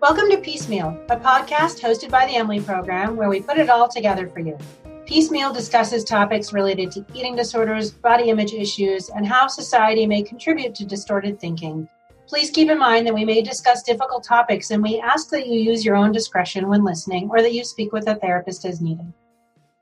Welcome to Piecemeal, a podcast hosted by the Emily Program where we put it all together for you. Piecemeal discusses topics related to eating disorders, body image issues, and how society may contribute to distorted thinking. Please keep in mind that we may discuss difficult topics and we ask that you use your own discretion when listening or that you speak with a therapist as needed.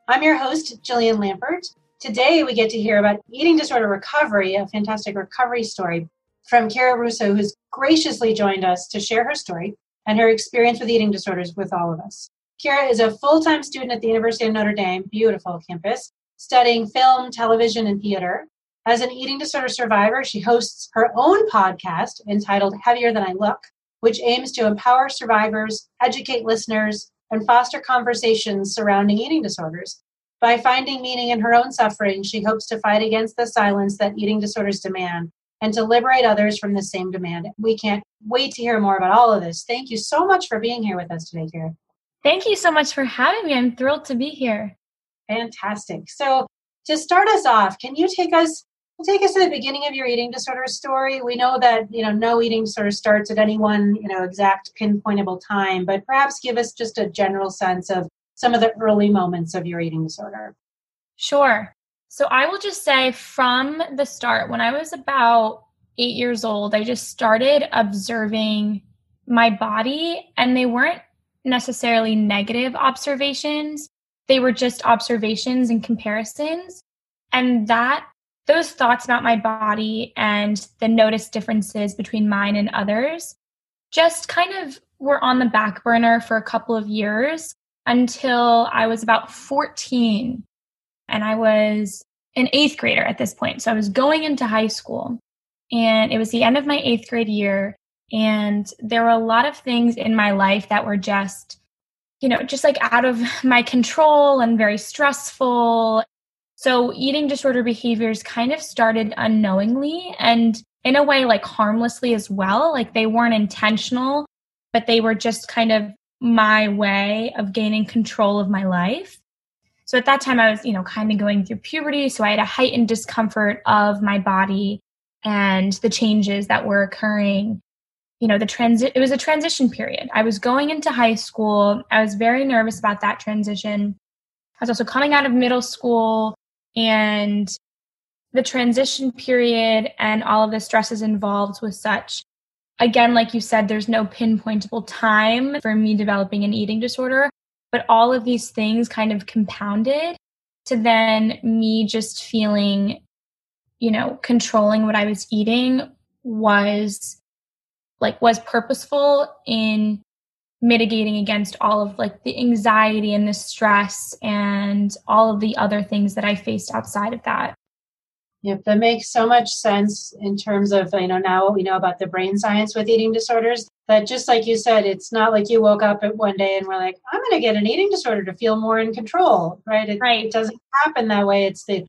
I'm your host, Jillian Lampert. Today we get to hear about eating disorder recovery, a fantastic recovery story from Kira Russo, who's graciously joined us to share her story and her experience with eating disorders with all of us. Kira is a full time student at the University of Notre Dame, beautiful campus, studying film, television, and theater. As an eating disorder survivor, she hosts her own podcast entitled Heavier Than I Look, which aims to empower survivors, educate listeners, and foster conversations surrounding eating disorders. By finding meaning in her own suffering, she hopes to fight against the silence that eating disorders demand and to liberate others from the same demand. We can't wait to hear more about all of this. Thank you so much for being here with us today, Kira. Thank you so much for having me. I'm thrilled to be here. Fantastic. So, to start us off, can you take us take us to the beginning of your eating disorder story? We know that you know no eating disorder starts at any one you know exact pinpointable time, but perhaps give us just a general sense of some of the early moments of your eating disorder. Sure. So I will just say from the start, when I was about eight years old, I just started observing my body, and they weren't necessarily negative observations. They were just observations and comparisons. And that, those thoughts about my body and the noticed differences between mine and others just kind of were on the back burner for a couple of years until I was about 14 and I was an eighth grader at this point. So I was going into high school and it was the end of my eighth grade year. And there were a lot of things in my life that were just, you know, just like out of my control and very stressful. So eating disorder behaviors kind of started unknowingly and in a way like harmlessly as well. Like they weren't intentional, but they were just kind of my way of gaining control of my life. So at that time, I was, you know, kind of going through puberty. So I had a heightened discomfort of my body and the changes that were occurring. You know, the transit, it was a transition period. I was going into high school. I was very nervous about that transition. I was also coming out of middle school and the transition period and all of the stresses involved was such again like you said there's no pinpointable time for me developing an eating disorder but all of these things kind of compounded to then me just feeling, you know, controlling what I was eating was like was purposeful in mitigating against all of like the anxiety and the stress and all of the other things that I faced outside of that. Yep, that makes so much sense in terms of, you know, now what we know about the brain science with eating disorders. That just like you said, it's not like you woke up at one day and were like, I'm going to get an eating disorder to feel more in control, right? It, right. it doesn't happen that way. It's the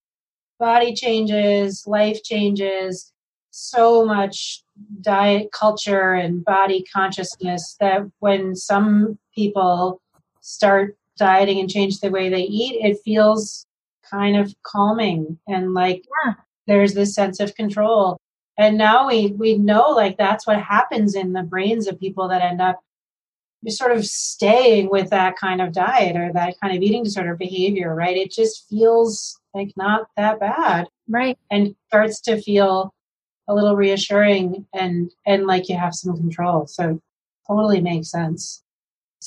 body changes, life changes, so much diet culture and body consciousness that when some people start dieting and change the way they eat, it feels kind of calming and like yeah. There's this sense of control. And now we we know like that's what happens in the brains of people that end up just sort of staying with that kind of diet or that kind of eating disorder behavior, right? It just feels like not that bad. Right. And starts to feel a little reassuring and and like you have some control. So totally makes sense.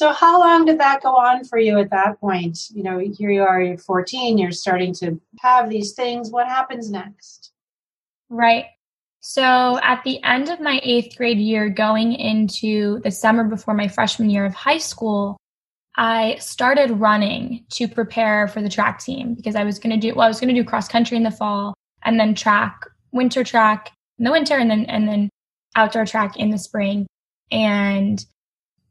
So, how long did that go on for you at that point? You know, here you are, you're 14, you're starting to have these things. What happens next? Right. So, at the end of my eighth grade year, going into the summer before my freshman year of high school, I started running to prepare for the track team because I was going to do, well, I was going to do cross country in the fall and then track, winter track in the winter, and then, and then outdoor track in the spring. And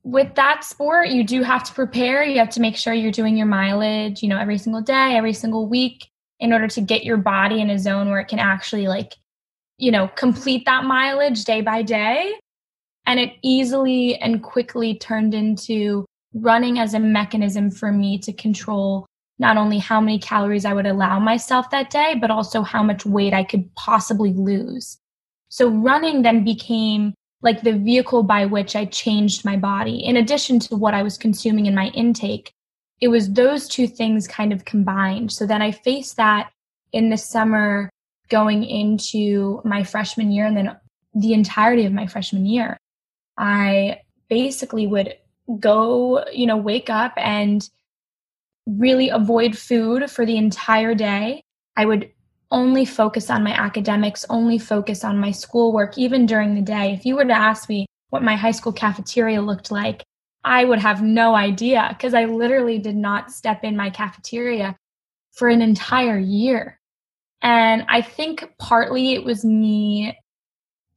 with that sport, you do have to prepare. You have to make sure you're doing your mileage, you know, every single day, every single week in order to get your body in a zone where it can actually like, you know, complete that mileage day by day. And it easily and quickly turned into running as a mechanism for me to control not only how many calories I would allow myself that day, but also how much weight I could possibly lose. So running then became like the vehicle by which I changed my body, in addition to what I was consuming in my intake, it was those two things kind of combined. So then I faced that in the summer going into my freshman year and then the entirety of my freshman year. I basically would go, you know, wake up and really avoid food for the entire day. I would only focus on my academics, only focus on my schoolwork, even during the day. If you were to ask me what my high school cafeteria looked like, I would have no idea because I literally did not step in my cafeteria for an entire year. And I think partly it was me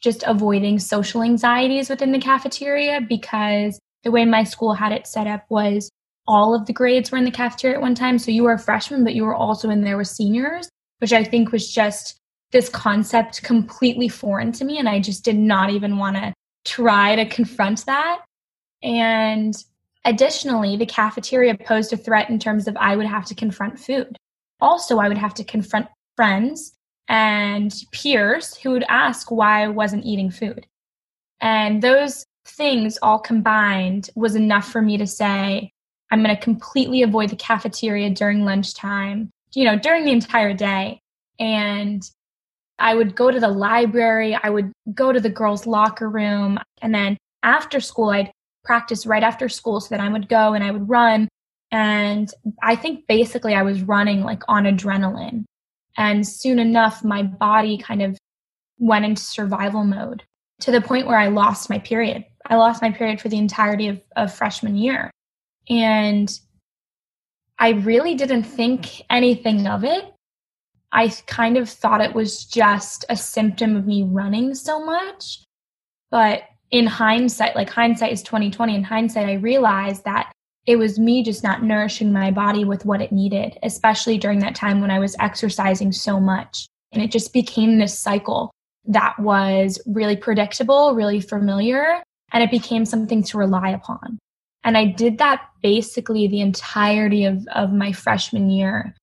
just avoiding social anxieties within the cafeteria because the way my school had it set up was all of the grades were in the cafeteria at one time. So you were a freshman, but you were also in there with seniors, which I think was just this concept completely foreign to me. And I just did not even want to try to confront that. And additionally, the cafeteria posed a threat in terms of I would have to confront food. Also, I would have to confront friends and peers who would ask why I wasn't eating food. And those things all combined was enough for me to say, I'm going to completely avoid the cafeteria during lunchtime, you know, during the entire day. And I would go to the library, I would go to the girls' locker room, and then after school, I'd practice right after school so that I would go and I would run. And I think basically I was running like on adrenaline. And soon enough, my body kind of went into survival mode to the point where I lost my period. I lost my period for the entirety of, of freshman year. And I really didn't think anything of it. I kind of thought it was just a symptom of me running so much. But in hindsight, like hindsight is 2020, in hindsight, I realized that it was me just not nourishing my body with what it needed, especially during that time when I was exercising so much. And it just became this cycle that was really predictable, really familiar, and it became something to rely upon. And I did that basically the entirety of, of my freshman year.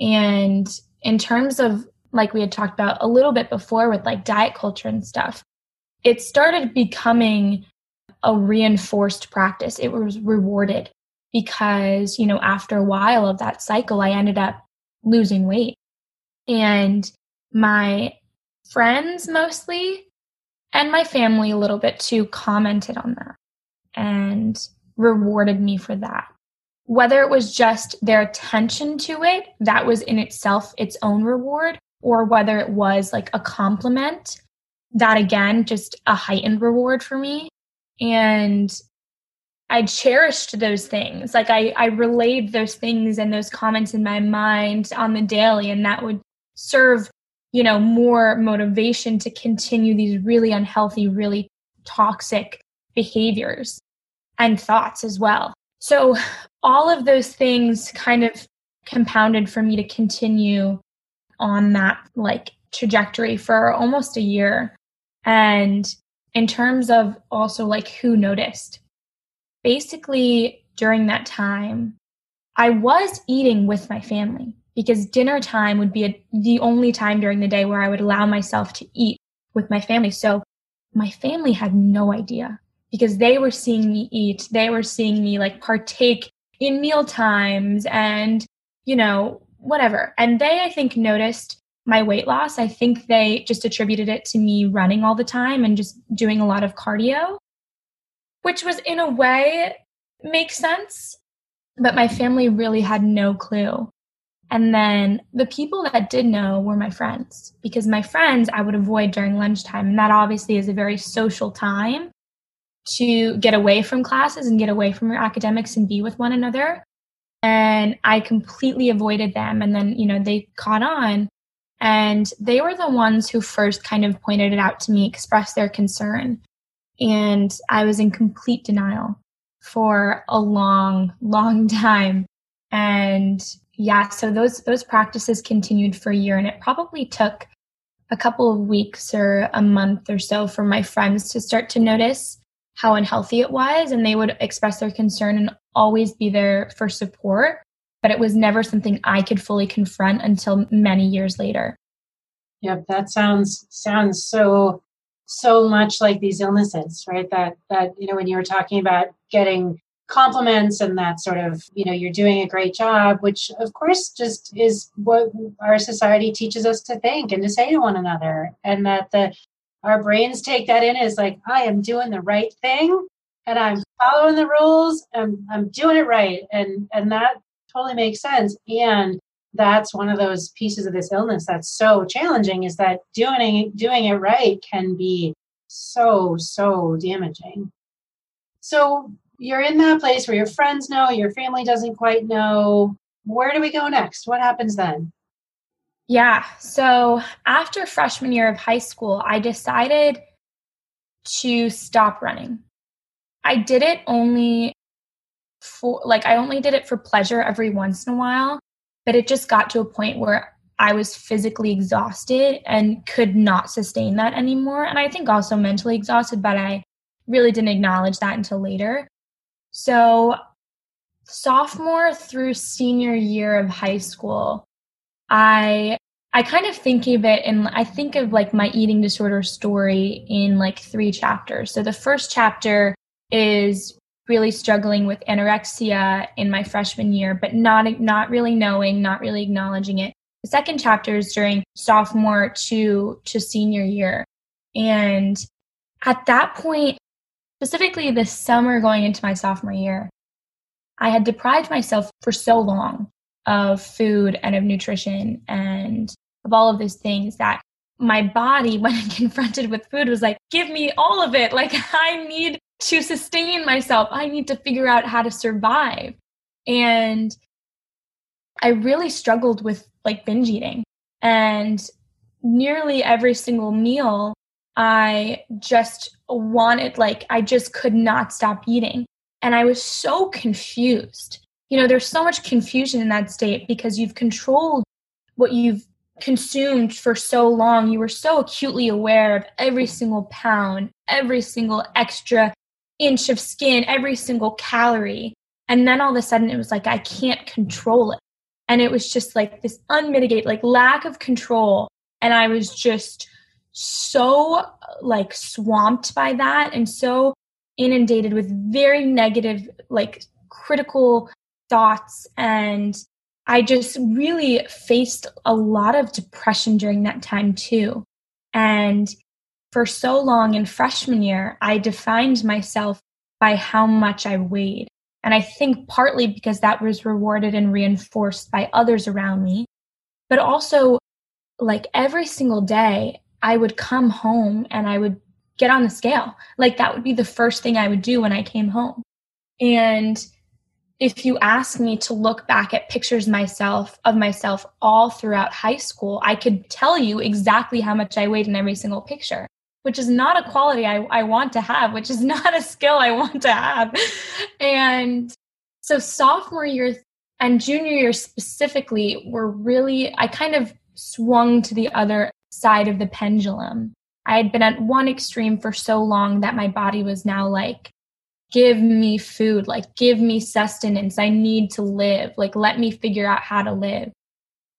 And in terms of, like we had talked about a little bit before with like diet culture and stuff, it started becoming a reinforced practice. It was rewarded because, you know, after a while of that cycle, I ended up losing weight. And my friends mostly and my family a little bit too commented on that and rewarded me for that. Whether it was just their attention to it, that was in itself its own reward, or whether it was like a compliment that again just a heightened reward for me. And i cherished those things. Like i i relayed those things and those comments in my mind on the daily and that would serve you know more motivation to continue these really unhealthy really toxic behaviors and thoughts as well so all of those things kind of compounded for me to continue on that like trajectory for almost a year and in terms of also like who noticed, basically during that time, I was eating with my family because dinner time would be a, the only time during the day where I would allow myself to eat with my family. So my family had no idea because they were seeing me eat. They were seeing me like partake in meal times and, you know, whatever. And they, I think, noticed my weight loss, I think they just attributed it to me running all the time and just doing a lot of cardio, which was in a way makes sense. But my family really had no clue. And then the people that did know were my friends because my friends I would avoid during lunchtime. And that obviously is a very social time to get away from classes and get away from your academics and be with one another. And I completely avoided them. And then, you know, they caught on and they were the ones who first kind of pointed it out to me, expressed their concern. And I was in complete denial for a long, long time. And yeah, so those those practices continued for a year and it probably took a couple of weeks or a month or so for my friends to start to notice how unhealthy it was and they would express their concern and always be there for support but it was never something I could fully confront until many years later. Yep, that sounds sounds so so much like these illnesses, right? That that you know when you were talking about getting compliments and that sort of you know you're doing a great job which of course just is what our society teaches us to think and to say to one another and that the our brains take that in as like i am doing the right thing and i'm following the rules and i'm doing it right and and that totally makes sense and that's one of those pieces of this illness that's so challenging is that doing doing it right can be so so damaging so you're in that place where your friends know, your family doesn't quite know. Where do we go next? What happens then? Yeah. So after freshman year of high school, I decided to stop running. I did it only for, like, I only did it for pleasure every once in a while, but it just got to a point where I was physically exhausted and could not sustain that anymore. And I think also mentally exhausted, but I really didn't acknowledge that until later. So, sophomore through senior year of high school, I I kind of think of it and I think of like my eating disorder story in like three chapters. So the first chapter is really struggling with anorexia in my freshman year, but not not really knowing, not really acknowledging it. The second chapter is during sophomore to to senior year. And at that point, specifically this summer going into my sophomore year, I had deprived myself for so long of food and of nutrition and of all of those things that my body, when confronted with food, was like, give me all of it. Like, I need to sustain myself. I need to figure out how to survive. And I really struggled with like binge eating. And nearly every single meal I just wanted, like, I just could not stop eating. And I was so confused. You know, there's so much confusion in that state because you've controlled what you've consumed for so long. You were so acutely aware of every single pound, every single extra inch of skin, every single calorie. And then all of a sudden it was like, I can't control it. And it was just like this unmitigated, like lack of control. And I was just so like swamped by that and so inundated with very negative like critical thoughts and I just really faced a lot of depression during that time too. And for so long in freshman year, I defined myself by how much I weighed. And I think partly because that was rewarded and reinforced by others around me, but also like every single day, I would come home and I would get on the scale. Like that would be the first thing I would do when I came home. And if you ask me to look back at pictures myself of myself all throughout high school, I could tell you exactly how much I weighed in every single picture, which is not a quality I, I want to have, which is not a skill I want to have. And so sophomore year and junior year specifically were really, I kind of swung to the other side of the pendulum. I had been at one extreme for so long that my body was now like, give me food, like, give me sustenance. I need to live. Like, let me figure out how to live.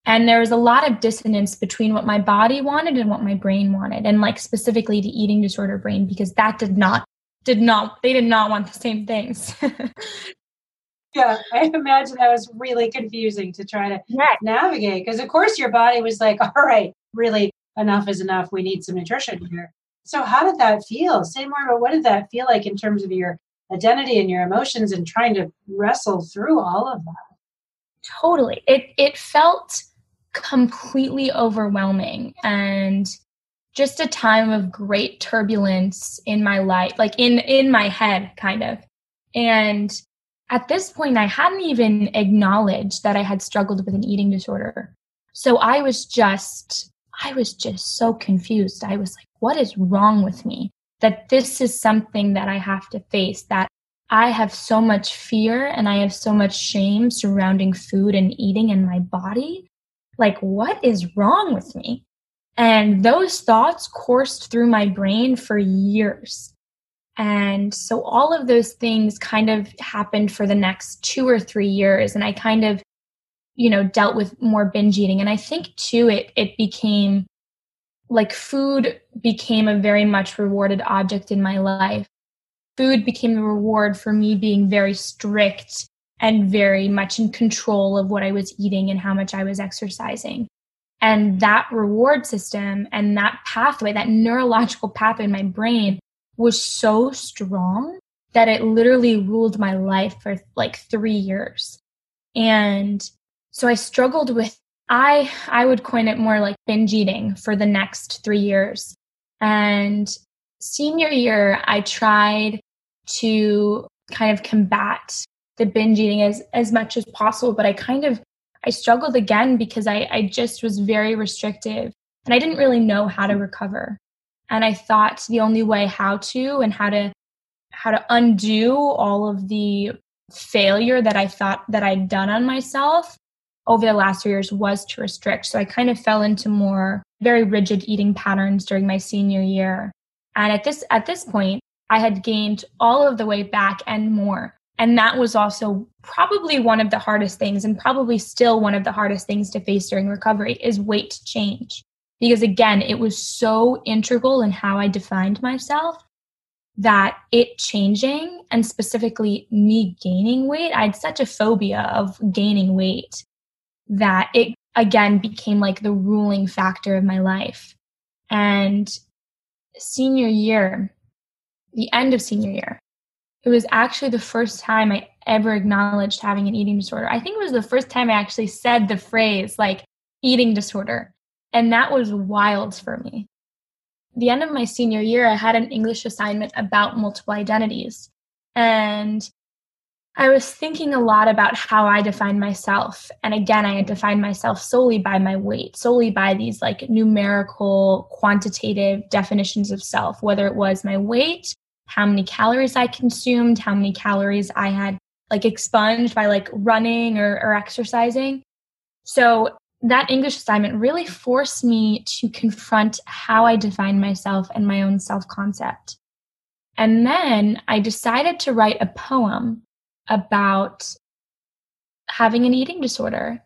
And there was a lot of dissonance between what my body wanted and what my brain wanted, and like specifically the eating disorder brain, because that did not, did not, they did not want the same things. yeah, I imagine that was really confusing to try to yeah. navigate because, of course, your body was like, all right, really enough is enough. We need some nutrition here. So, how did that feel? Say more about what did that feel like in terms of your identity and your emotions and trying to wrestle through all of that? Totally. It it felt completely overwhelming and just a time of great turbulence in my life, like in in my head kind of. And at this point I hadn't even acknowledged that I had struggled with an eating disorder. So I was just I was just so confused. I was like, what is wrong with me? That this is something that I have to face, that I have so much fear and I have so much shame surrounding food and eating and my body. Like, what is wrong with me? And those thoughts coursed through my brain for years. And so all of those things kind of happened for the next two or three years. And I kind of you know dealt with more binge eating and i think too it it became like food became a very much rewarded object in my life. Food became the reward for me being very strict and very much in control of what I was eating and how much I was exercising. And that reward system and that pathway, that neurological pathway in my brain was so strong that it literally ruled my life for like three years. And so I struggled with I I would coin it more like binge eating for the next 3 years. And senior year I tried to kind of combat the binge eating as as much as possible, but I kind of I struggled again because I I just was very restrictive and I didn't really know how to mm-hmm. recover. And I thought the only way how to and how to how to undo all of the failure that I thought that I'd done on myself over the last three years was to restrict. So I kind of fell into more very rigid eating patterns during my senior year. And at this at this point, I had gained all of the weight back and more. And that was also probably one of the hardest things and probably still one of the hardest things to face during recovery is weight change. Because again, it was so integral in how I defined myself that it changing and specifically me gaining weight, I had such a phobia of gaining weight that it again became like the ruling factor of my life. And senior year, the end of senior year, it was actually the first time I ever acknowledged having an eating disorder. I think it was the first time I actually said the phrase like eating disorder. And that was wild for me. The end of my senior year, I had an English assignment about multiple identities. And I was thinking a lot about how I define myself. And again, I had defined myself solely by my weight, solely by these like numerical, quantitative definitions of self, whether it was my weight, how many calories I consumed, how many calories I had like expunged by like running or, or exercising. So that English assignment really forced me to confront how I define myself and my own self concept. And then I decided to write a poem about having an eating disorder.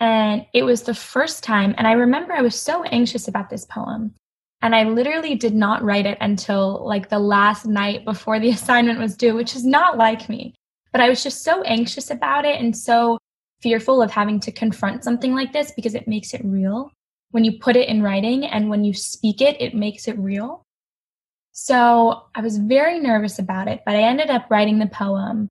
And it was the first time, and I remember I was so anxious about this poem. And I literally did not write it until like the last night before the assignment was due, which is not like me. But I was just so anxious about it and so fearful of having to confront something like this because it makes it real. When you put it in writing and when you speak it, it makes it real. So I was very nervous about it, but I ended up writing the poem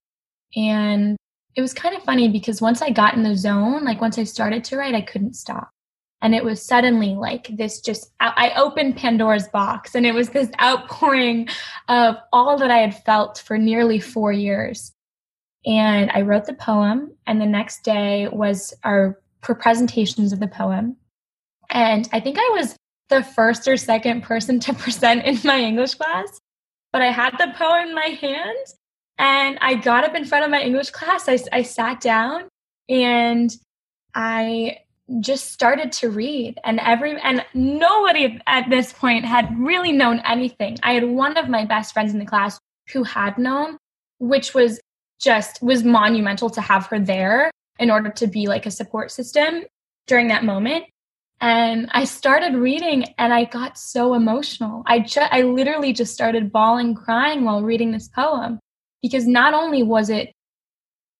and it was kind of funny because once I got in the zone, like once I started to write, I couldn't stop. And it was suddenly like this just, I opened Pandora's box and it was this outpouring of all that I had felt for nearly four years. And I wrote the poem, and the next day was our presentations of the poem. And I think I was the first or second person to present in my English class, but I had the poem in my hand and I got up in front of my English class. I, I sat down and I just started to read and every and nobody at this point had really known anything. I had one of my best friends in the class who had known, which was just was monumental to have her there in order to be like a support system during that moment. And I started reading and I got so emotional. I just I literally just started bawling crying while reading this poem because not only was it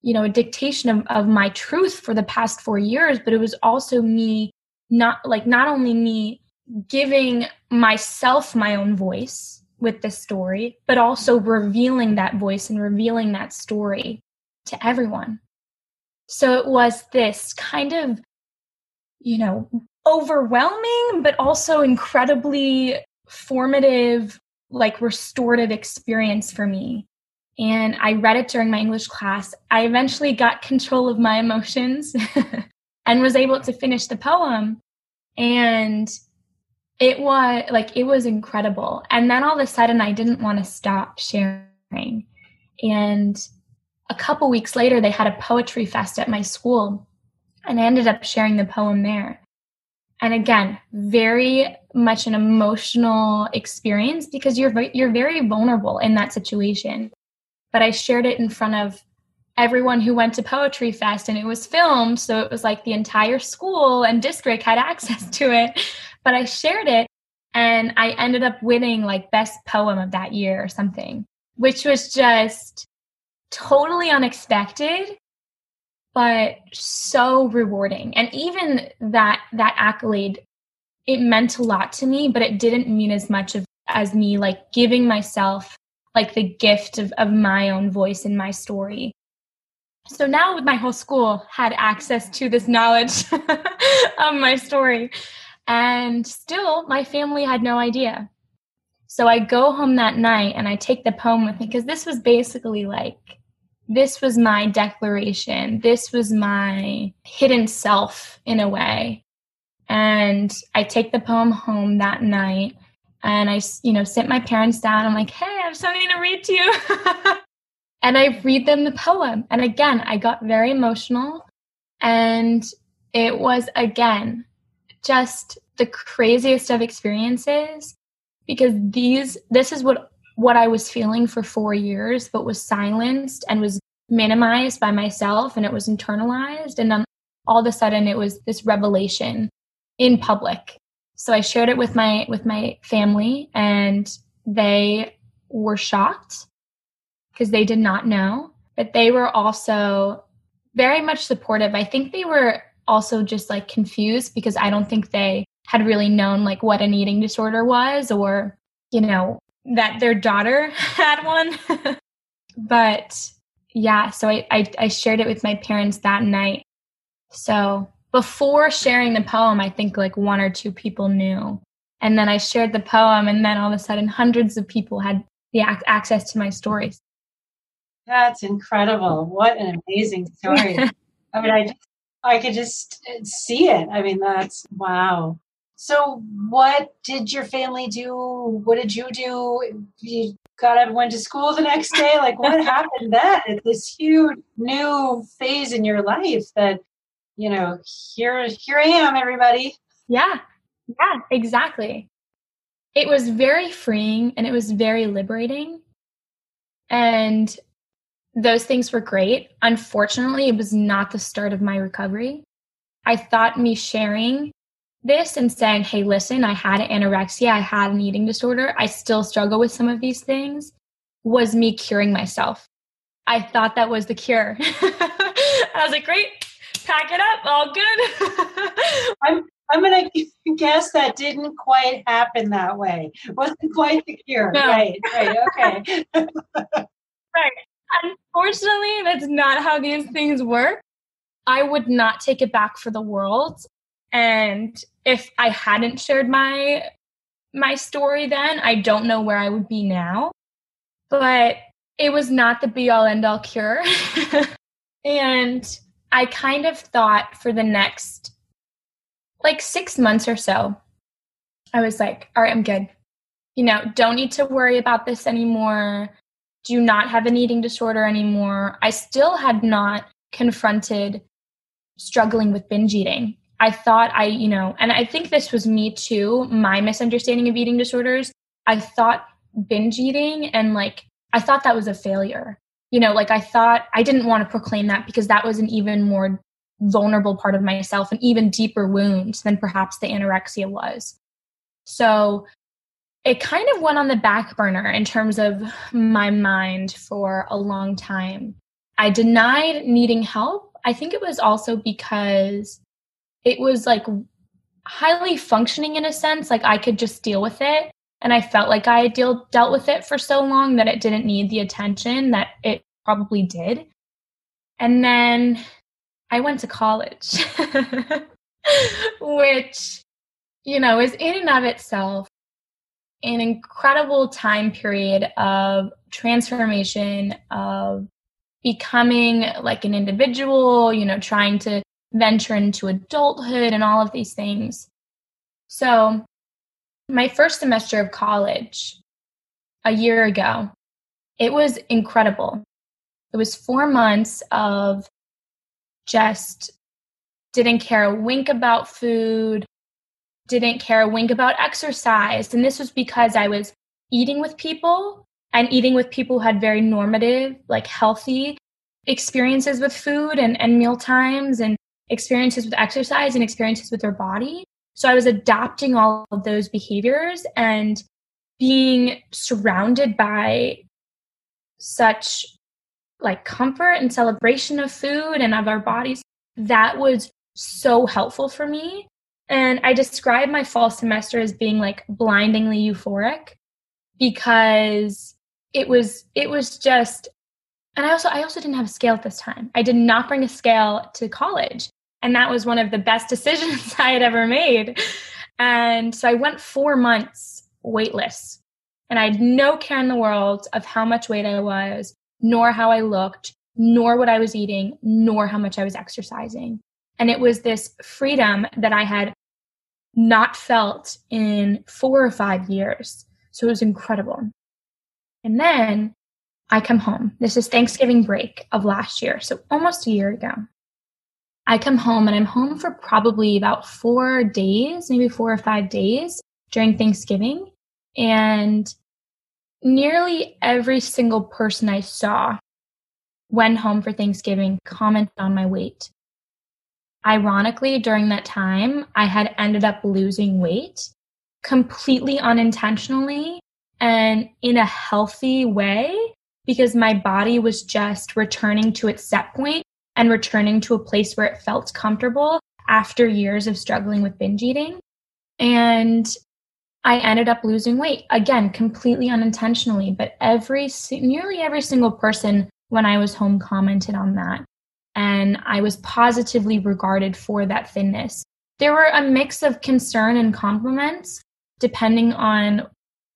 you know a dictation of, of my truth for the past four years but it was also me not like not only me giving myself my own voice with this story but also revealing that voice and revealing that story to everyone. So it was this kind of you know overwhelming but also incredibly formative like restorative experience for me and I read it during my English class. I eventually got control of my emotions and was able to finish the poem. And it was like, it was incredible. And then all of a sudden, I didn't want to stop sharing. And a couple weeks later, they had a poetry fest at my school, and I ended up sharing the poem there. And again, very much an emotional experience because you're you're very vulnerable in that situation but I shared it in front of everyone who went to Poetry Fest and it was filmed. So it was like the entire school and district had access to it. But I shared it And I ended up winning like best poem of that year or something, which was just totally unexpected but so rewarding and even that that accolade it meant a lot to me but it didn't mean as much of as me like giving myself like the gift of, of my own voice in my story. So now with my whole school had access to this knowledge of my story and still my family had no idea. So i go home that night and i take the poem with me because this was basically like this was my declaration. This was my hidden self in a way. And i take the poem home that night and i you know sit my parents down i'm like hey i have something to read to you and I read them the poem. And again, I got very emotional. And it was, again, just the craziest of experiences because these, this is what, what I was feeling for four years, but was silenced and was minimized by myself and it was internalized. And then all of a sudden it was this revelation in public. So I shared it with my, with my family and they were shocked because they did not know, but they were also very much supportive. I think they were also just like confused because I don't think they had really known like what an eating disorder was or, you know, that their daughter had one. but yeah, so I, I, I shared it with my parents that night. So before sharing the poem, I think like one or two people knew. And then I shared the poem, and then all of a sudden, hundreds of people had the ac- access to my stories. That's incredible. What an amazing story. I mean, I just, I could just uh, see it. I mean, that's wow. So, what did your family do? What did you do? You got up and went to school the next day? Like, what happened then? It's this huge new phase in your life that, you know, here, here I am, everybody. Yeah, yeah, exactly. It was very freeing and it was very liberating. And those things were great. Unfortunately, it was not the start of my recovery. I thought me sharing this and saying, hey, listen, I had anorexia, I had an eating disorder, I still struggle with some of these things, was me curing myself. I thought that was the cure. I was like, great, pack it up, all good. I'm I'm gonna guess that didn't quite happen that way. Wasn't quite the cure. No. Right, right, okay. right. Unfortunately, that's not how these things work. I would not take it back for the world. And if I hadn't shared my my story then, I don't know where I would be now. But it was not the be all end all cure. and I kind of thought for the next like 6 months or so, I was like, all right, I'm good. You know, don't need to worry about this anymore do not have an eating disorder anymore. I still had not confronted struggling with binge eating. I thought I, you know, and I think this was me too, my misunderstanding of eating disorders. I thought binge eating and like, I thought that was a failure. You know, like I thought I didn't want to proclaim that because that was an even more vulnerable part of myself, an even deeper wound than perhaps the anorexia was. So it kind of went on the back burner in terms of my mind for a long time. I denied needing help. I think it was also because it was like highly functioning in a sense, like I could just deal with it. And I felt like I had deal, dealt with it for so long that it didn't need the attention that it probably did. And then I went to college, which, you know, is in and of itself an incredible time period of transformation of becoming like an individual, you know, trying to venture into adulthood and all of these things. So, my first semester of college a year ago, it was incredible. It was four months of just didn't care a wink about food, didn't care a wink about exercise. And this was because I was eating with people and eating with people who had very normative, like healthy experiences with food and, and meal times and experiences with exercise and experiences with their body. So I was adopting all of those behaviors and being surrounded by such like comfort and celebration of food and of our bodies that was so helpful for me. And i describe my fall semester as being like blindingly euphoric because it was it was just and i also i also didn't have a scale at this time. I did not bring a scale to college and that was one of the best decisions i had ever made and so i went four months weightless and i had no care in the world of how much weight i was nor how i looked nor what i was eating nor how much i was exercising and it was this freedom that i had not felt in four or five years so it was incredible and then I come home. This is Thanksgiving break of last year, so almost a year ago. I come home and I'm home for probably about four days, maybe four or five days during Thanksgiving. And nearly every single person I saw when home for Thanksgiving commented on my weight. Ironically, during that time, I had ended up losing weight completely unintentionally and in a healthy way because my body was just returning to its set point and returning to a place where it felt comfortable after years of struggling with binge eating. And I ended up losing weight again, completely unintentionally, but every nearly every single person when I was home commented on that. And I was positively regarded for that thinness. There were a mix of concern and compliments depending on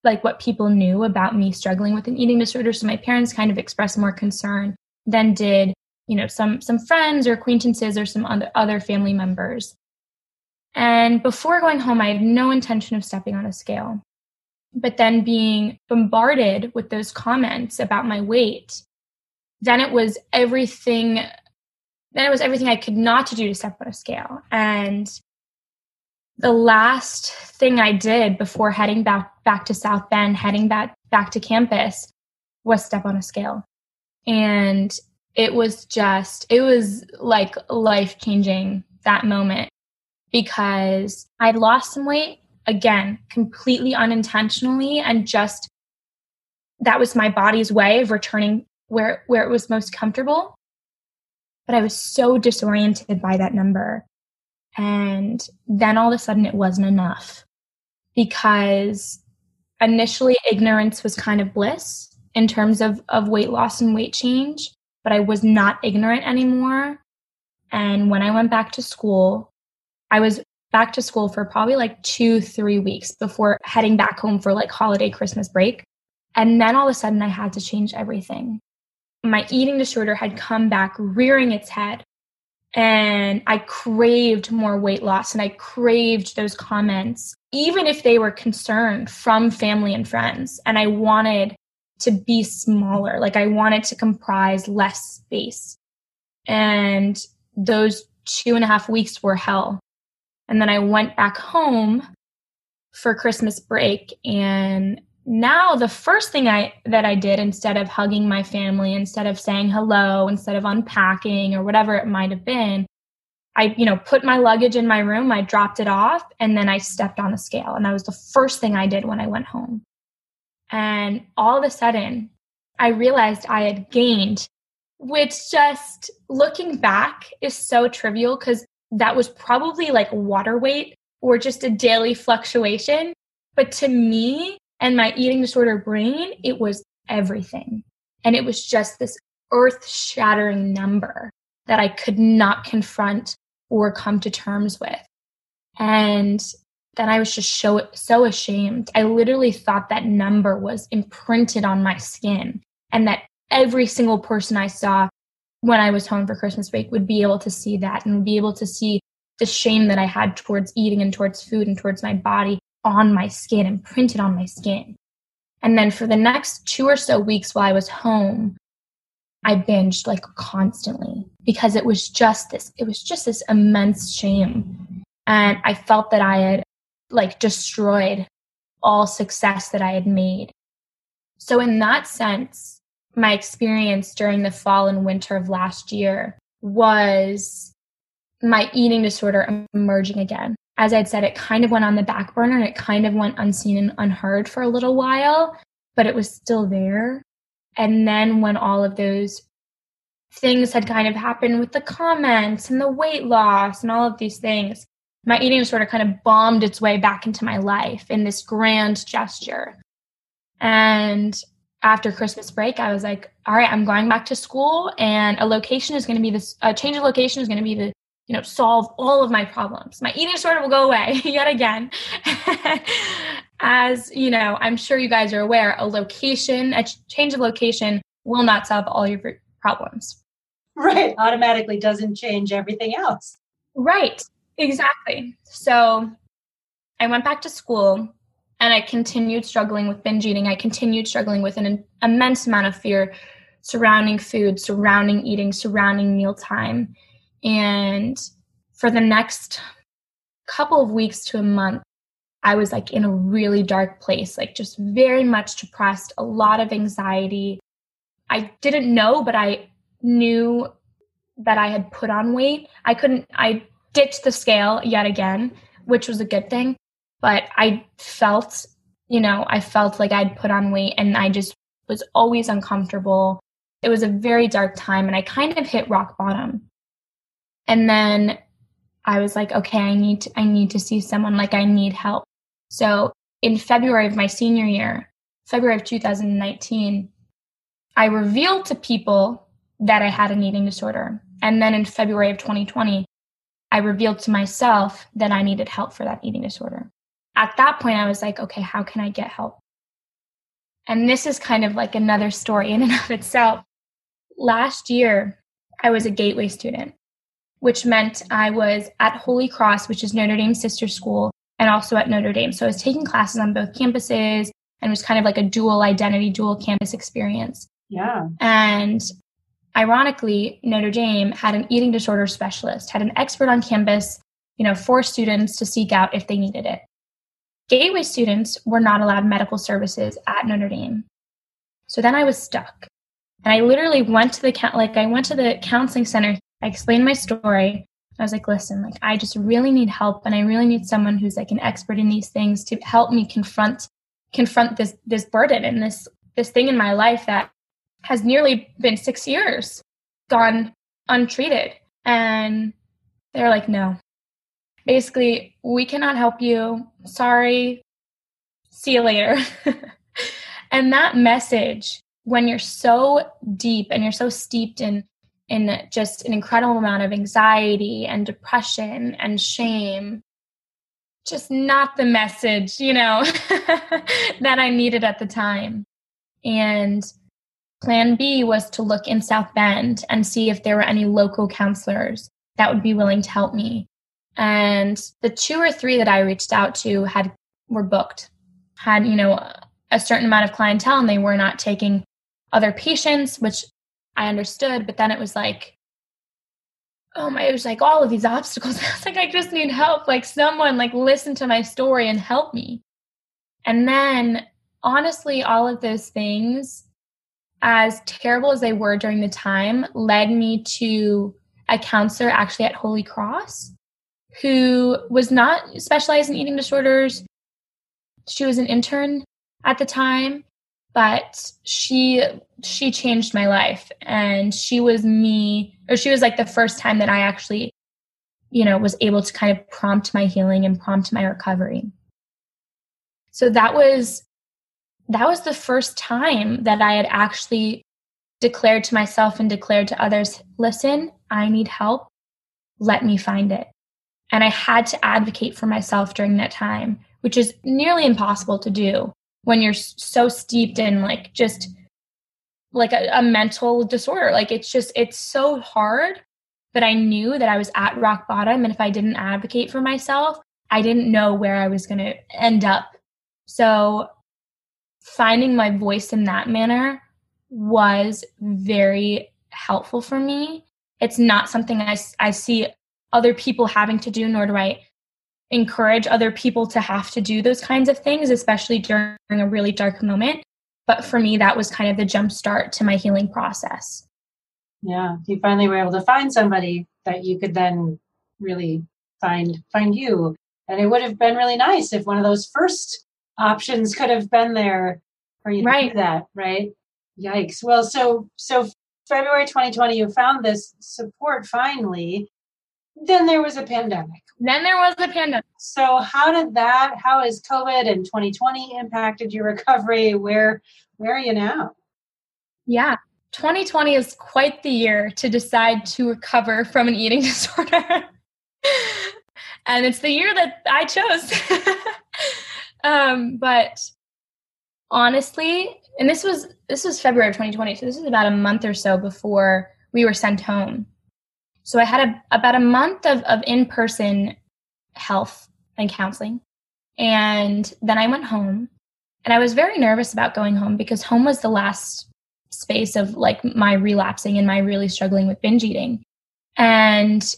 like what people knew about me struggling with an eating disorder. So my parents kind of expressed more concern than did, you know, some some friends or acquaintances or some other other family members. And before going home, I had no intention of stepping on a scale. But then being bombarded with those comments about my weight, then it was everything then it was everything I could not to do to step on a scale. And the last thing I did before heading back back to South Bend, heading back back to campus, was step on a scale. And it was just it was like life changing that moment because I'd lost some weight again, completely unintentionally and just that was my body's way of returning where where it was most comfortable. But I was so disoriented by that number and then all of a sudden it wasn't enough because initially ignorance was kind of bliss in terms of, of weight loss and weight change, but I was not ignorant anymore. And when I went back to school, I was back to school for probably like two, three weeks before heading back home for like holiday Christmas break. And then all of a sudden I had to change everything. My eating disorder had come back rearing its head and I craved more weight loss and I craved those comments, even if they were concerned from family and friends. And I wanted to be smaller, like I wanted to comprise less space. And those two and a half weeks were hell. And then I went back home for Christmas break and now the first thing I that I did instead of hugging my family, instead of saying hello, instead of unpacking or whatever it might have been, I, you know, put my luggage in my room, I dropped it off, and then I stepped on a scale. And that was the first thing I did when I went home. And all of a sudden, I realized I had gained, which just looking back is so trivial because that was probably like water weight or just a daily fluctuation. But to me, and my eating disorder brain, it was everything. And it was just this earth shattering number that I could not confront or come to terms with. And then I was just so, so ashamed. I literally thought that number was imprinted on my skin and that every single person I saw when I was home for Christmas break would be able to see that and be able to see the shame that I had towards eating and towards food and towards my body on my skin imprinted on my skin. And then for the next two or so weeks while I was home, I binged like constantly because it was just this, it was just this immense shame. And I felt that I had like destroyed all success that I had made. So, in that sense, my experience during the fall and winter of last year was my eating disorder emerging again as I'd said, it kind of went on the back burner and it kind of went unseen and unheard for a little while, but it was still there. And then when all of those things had kind of happened with the comments and the weight loss and all of these things, my eating disorder kind of bombed its way back into my life in this grand gesture. And after Christmas break, I was like, all right, I'm going back to school and a location is going to be this, a change of location is going to be the, you know, solve all of my problems. My eating disorder will go away yet again. As, you know, I'm sure you guys are aware, a location, a change of location will not solve all your problems. Right. Automatically doesn't change everything else. Right. Exactly. So I went back to school and I continued struggling with binge eating. I continued struggling with an immense amount of fear surrounding food, surrounding eating, surrounding mealtime. And for the next couple of weeks to a month, I was like in a really dark place, like just very much depressed, a lot of anxiety. I didn't know, but I knew that I had put on weight. I couldn't, I ditched the scale yet again, which was a good thing but I felt, you know, I felt like I'd put on weight and I just was always uncomfortable. It was a very dark time and I kind of hit rock bottom. And then I was like, okay, I need to, I need to see someone like I need help. So in February of my senior year, February of 2019, I revealed to people that I had an eating disorder. And then in February of 2020, I revealed to myself that I needed help for that eating disorder at that point, I was like, okay, how can I get help? And this is kind of like another story in and of itself. Last year, I was a gateway student, which meant I was at Holy Cross, which is Notre Dame's sister school, and also at Notre Dame. So I was taking classes on both campuses and it was kind of like a dual identity, dual campus experience. Yeah. And ironically, Notre Dame had an eating disorder specialist, had an expert on campus, you know, for students to seek out if they needed it. Gateway students were not allowed medical services at Notre Dame. So then I was stuck. And I literally went to the like I went to the counseling center. I explained my story. I was like, listen, like I just really need help and I really need someone who's like an expert in these things to help me confront confront this this burden and this this thing in my life that has nearly been 6 years gone untreated. And they're like, no, basically, we cannot help you. Sorry. See you later. and that message, when you're so deep and you're so steeped in in just an incredible amount of anxiety and depression and shame, just not the message, you know, that I needed at the time. And plan B was to look in South Bend and see if there were any local counselors that would be willing to help me. And the two or three that i reached out to had were booked had you know a certain amount of clientele and they were not taking other patients which i understood but then it was like oh my it was like all of these obstacles. I was like i just need help. Like someone like listen to my story and help me. And then honestly all of those things as terrible as they were during the time led me to a counselor actually at holy cross who was not specialized in eating disorders. She was an intern at the time, but she she changed my life and she was me or she was like the first time that I actually you know was able to kind of prompt my healing and prompt my recovery. So that was that was the first time that I had actually declared to myself and declared to others, listen, I need help. Let me find it. And I had to advocate for myself during that time, which is nearly impossible to do when you're so steeped in like just like a, a mental disorder. Like it's just, it's so hard. But I knew that I was at rock bottom. And if I didn't advocate for myself, I didn't know where I was going to end up. So finding my voice in that manner was very helpful for me. It's not something I, I see other people having to do, nor do I encourage other people to have to do those kinds of things, especially during a really dark moment. But for me, that was kind of the jump start to my healing process. Yeah, you finally were able to find somebody that you could then really find find you And it would have been really nice if one of those first options could have been there for you right. to do that, right? Yikes. Well, so so February 2020, you found this support finally. Then there was a pandemic. Then there was a pandemic. So how did that? How has COVID and 2020 impacted your recovery? Where where are you now? Yeah, 2020 is quite the year to decide to recover from an eating disorder. and it's the year that I chose. um, but honestly, and this was this was February of 2020, so this is about a month or so before we were sent home. So I had a, about a month of, of in-person health and counseling. And then I went home and I was very nervous about going home because home was the last space of like my relapsing and my really struggling with binge eating. And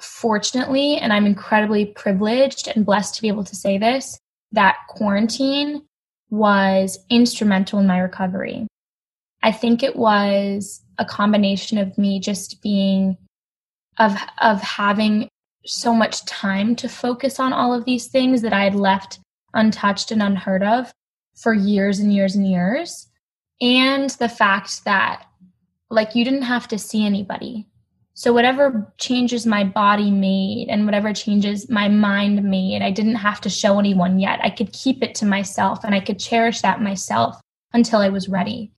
fortunately, and I'm incredibly privileged and blessed to be able to say this, that quarantine was instrumental in my recovery. I think it was a combination of me just being of of having so much time to focus on all of these things that I had left untouched and unheard of for years and years and years and the fact that like you didn't have to see anybody so whatever changes my body made and whatever changes my mind made i didn't have to show anyone yet. I could keep it to myself and i could cherish that myself until i was ready.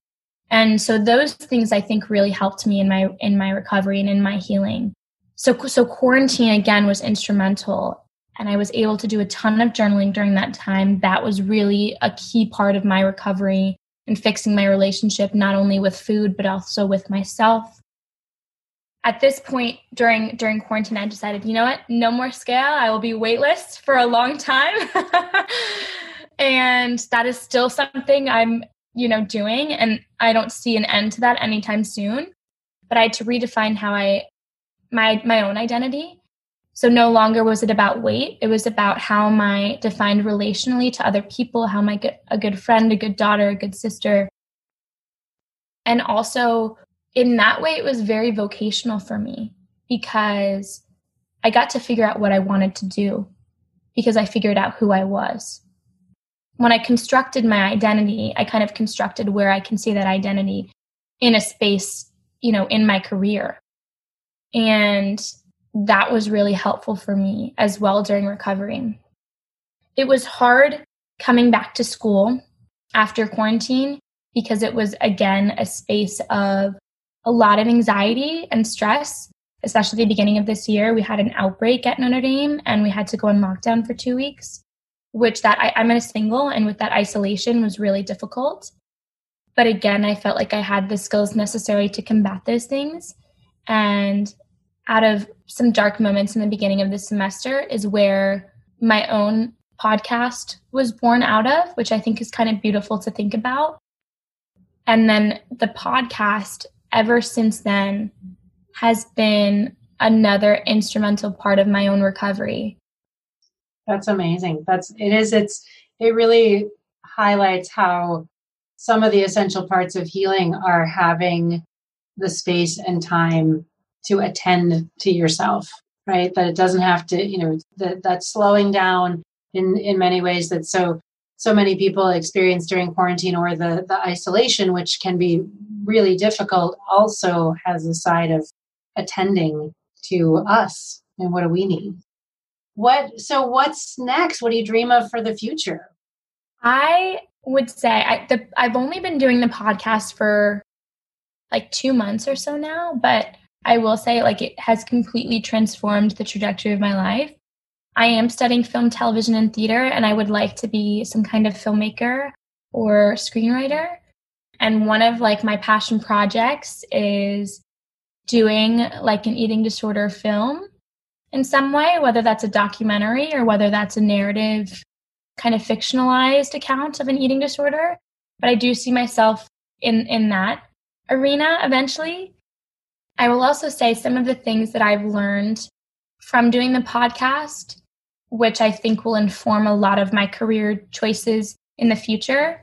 And so those things i think really helped me in my in my recovery and in my healing. So so quarantine again was instrumental and i was able to do a ton of journaling during that time. That was really a key part of my recovery and fixing my relationship not only with food but also with myself at this point during during quarantine i decided you know what? No more scale. I will be weightless for a long time. And that is still something i'm you know doing and i don't see an end to that anytime soon. But i had to redefine how i my my own identity. So no longer was it about weight. It was about how am I defined relationally to other people, how am I a good friend, a good daughter, a good sister. And also in that way, it was very vocational for me because I got to figure out what I wanted to do because I figured out who I was. When I constructed my identity, I kind of constructed where I can see that identity in a space, you know, in my career. And that was really helpful for me as well during recovery. It was hard coming back to school after quarantine because it was, again, a space of a lot of anxiety and stress, especially the beginning of this year. We had an outbreak at Notre Dame and we had to go on lockdown for two weeks, which that I, I'm in a single and with that isolation was really difficult. But again, I felt like I had the skills necessary to combat those things. And out of some dark moments in the beginning of the semester is where my own podcast was born out of, which I think is kind of beautiful to think about. And then the podcast, ever since then, has been another instrumental part of my own recovery. That's amazing. That's it is it's it really highlights how some of the essential parts of healing are having the space and time to attend to yourself right that it doesn't have to you know that that slowing down in in many ways that's so so many people experience during quarantine or the the isolation which can be really difficult also has a side of attending to us and what do we need? What so what's next? What do you dream of for the future? I would say I, the, i've only been doing the podcast for like two months or so now but I will say, like, it has completely transformed the trajectory of my life. I am studying film, television, and theater, and I would like to be some kind of filmmaker or screenwriter. And one of like my passion projects is doing like an eating disorder film in some way, whether that's a documentary or whether that's a narrative, kind of fictionalized account of an eating disorder. But I do see myself in in that arena eventually. I will also say some of the things that I've learned from doing the podcast, which I think will inform a lot of my career choices in the future,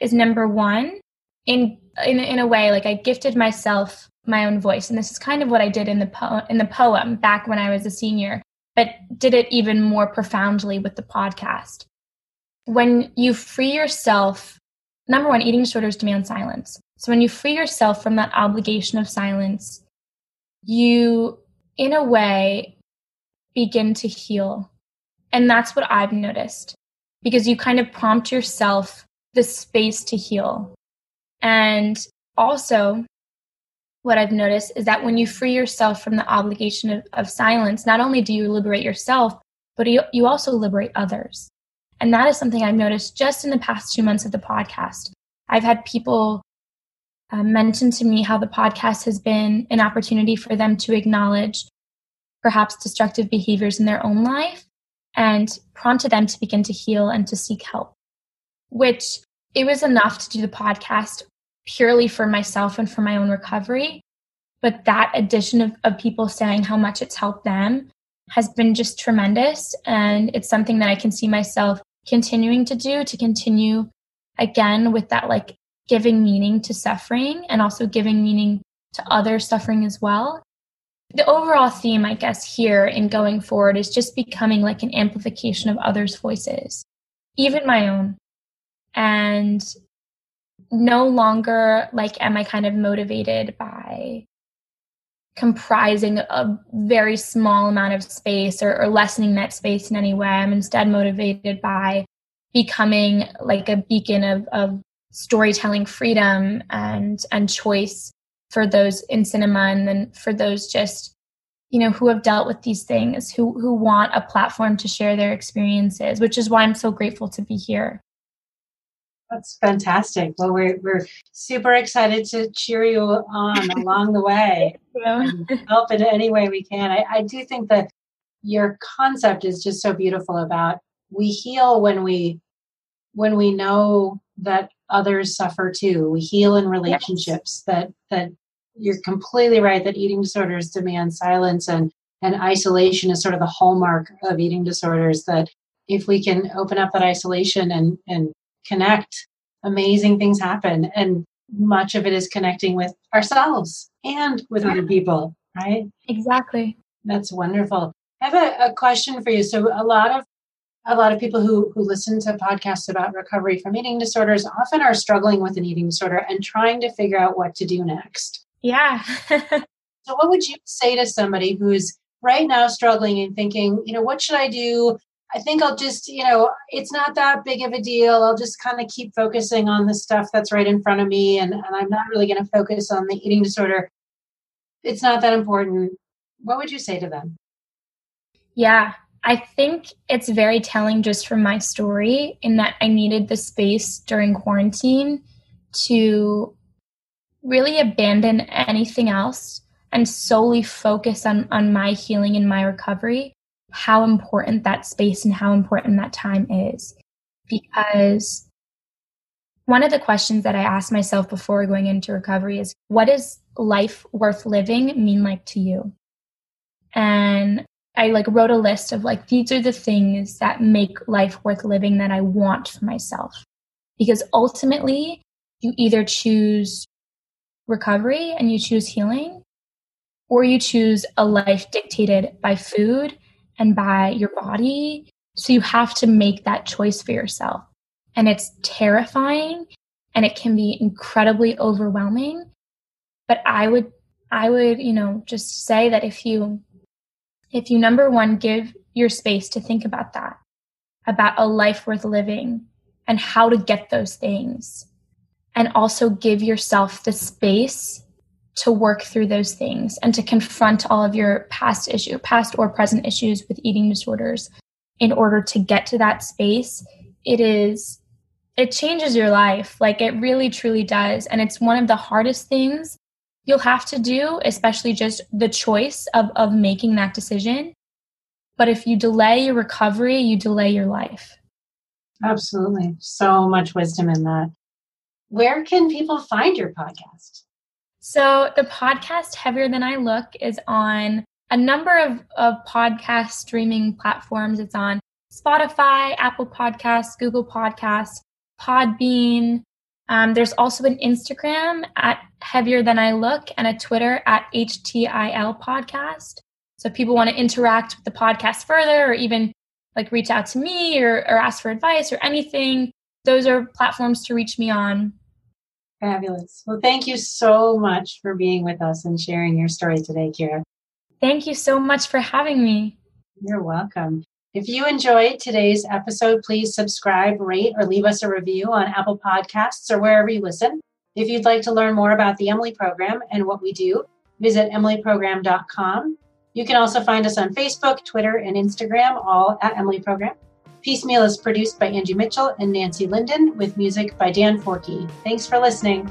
is number one, in in, in a way, like I gifted myself my own voice, and this is kind of what I did in the po- in the poem back when I was a senior. but did it even more profoundly with the podcast. When you free yourself, number one, eating disorders demand silence. So when you free yourself from that obligation of silence, you, in a way, begin to heal. And that's what I've noticed because you kind of prompt yourself the space to heal. And also, what I've noticed is that when you free yourself from the obligation of, of silence, not only do you liberate yourself, but you, you also liberate others. And that is something I've noticed just in the past two months of the podcast. I've had people uh, mention to me how the podcast has been an opportunity for them to acknowledge perhaps destructive behaviors in their own life and prompted them to begin to heal and to seek help, which it was enough to do the podcast purely for myself and for my own recovery. But that addition of, of people saying how much it's helped them has been just tremendous. And it's something that I can see myself continuing to do to continue again with that like giving meaning to suffering and also giving meaning to other suffering as well. The overall theme, I guess, here in going forward is just becoming like an amplification of others' voices, even my own. And no longer like am I kind of motivated by comprising a very small amount of space or, or, lessening that space in any way. I'm instead motivated by becoming like a beacon of, of storytelling freedom and and choice for those in cinema and then for those just you know who have dealt with these things who who want a platform to share their experiences which is why i'm so grateful to be here that's fantastic. Well, we're, we're super excited to cheer you on along the way. help in any way we can. I, I do think that your concept is just so beautiful about we heal when we when we know that others suffer too. We heal in relationships yes. that that you're completely right that eating disorders demand silence and and isolation is sort of the hallmark of eating disorders that if we can open up that isolation and and connect, amazing things happen. And much of it is connecting with ourselves and with other people, right? Exactly. That's wonderful. I have a, a, question for you. So a lot of a lot of people who who listen to podcasts about recovery from eating disorders often are struggling with an eating disorder and trying to figure out what to do next. Yeah. so what would you say to somebody who's right now struggling and thinking, you know, what should I do? I think I'll just, you know, it's not that big of a deal. I'll just kind of keep focusing on the stuff that's right in front of me, and, and I'm not really going to focus on the eating disorder. It's not that important. What would you say to them? Yeah, I think it's very telling just from my story in that I needed the space during quarantine to really abandon anything else and solely focus on, on my healing and my recovery how important that space and how important that time is. Because one of the questions that I asked myself before going into recovery is what does life worth living mean like to you? And I like wrote a list of like these are the things that make life worth living that I want for myself. Because ultimately, you either choose recovery and you choose healing, or you choose a life dictated by food and by your body. So you have to make that choice for yourself. And it's terrifying and it can be incredibly overwhelming. But I would, I would, you know, just say that if you, if you number one, give your space to think about that, about a life worth living and how to get those things. And also give yourself the space to work through those things and to confront all of your past issue, past or present issues with eating disorders in order to get to that space, it is it changes your life. Like it really truly does. And it's one of the hardest things you'll have to do, especially just the choice of, of making that decision. But if you delay your recovery, you delay your life. Absolutely. So much wisdom in that. Where can people find your podcast? So the podcast Heavier Than I Look is on a number of, of podcast streaming platforms. It's on Spotify, Apple Podcasts, Google Podcasts, Podbean. Um, there's also an Instagram at Heavier Than I Look and a Twitter at HTIL Podcast. So if people want to interact with the podcast further or even like reach out to me or, or ask for advice or anything, those are platforms to reach me on. Fabulous. Well, thank you so much for being with us and sharing your story today, Kira. Thank you so much for having me. You're welcome. If you enjoyed today's episode, please subscribe, rate, or leave us a review on Apple Podcasts or wherever you listen. If you'd like to learn more about the Emily Program and what we do, visit emilyprogram.com. You can also find us on Facebook, Twitter, and Instagram, all at Emily Program. Peace Meal is produced by Angie Mitchell and Nancy Linden with music by Dan Forkey. Thanks for listening.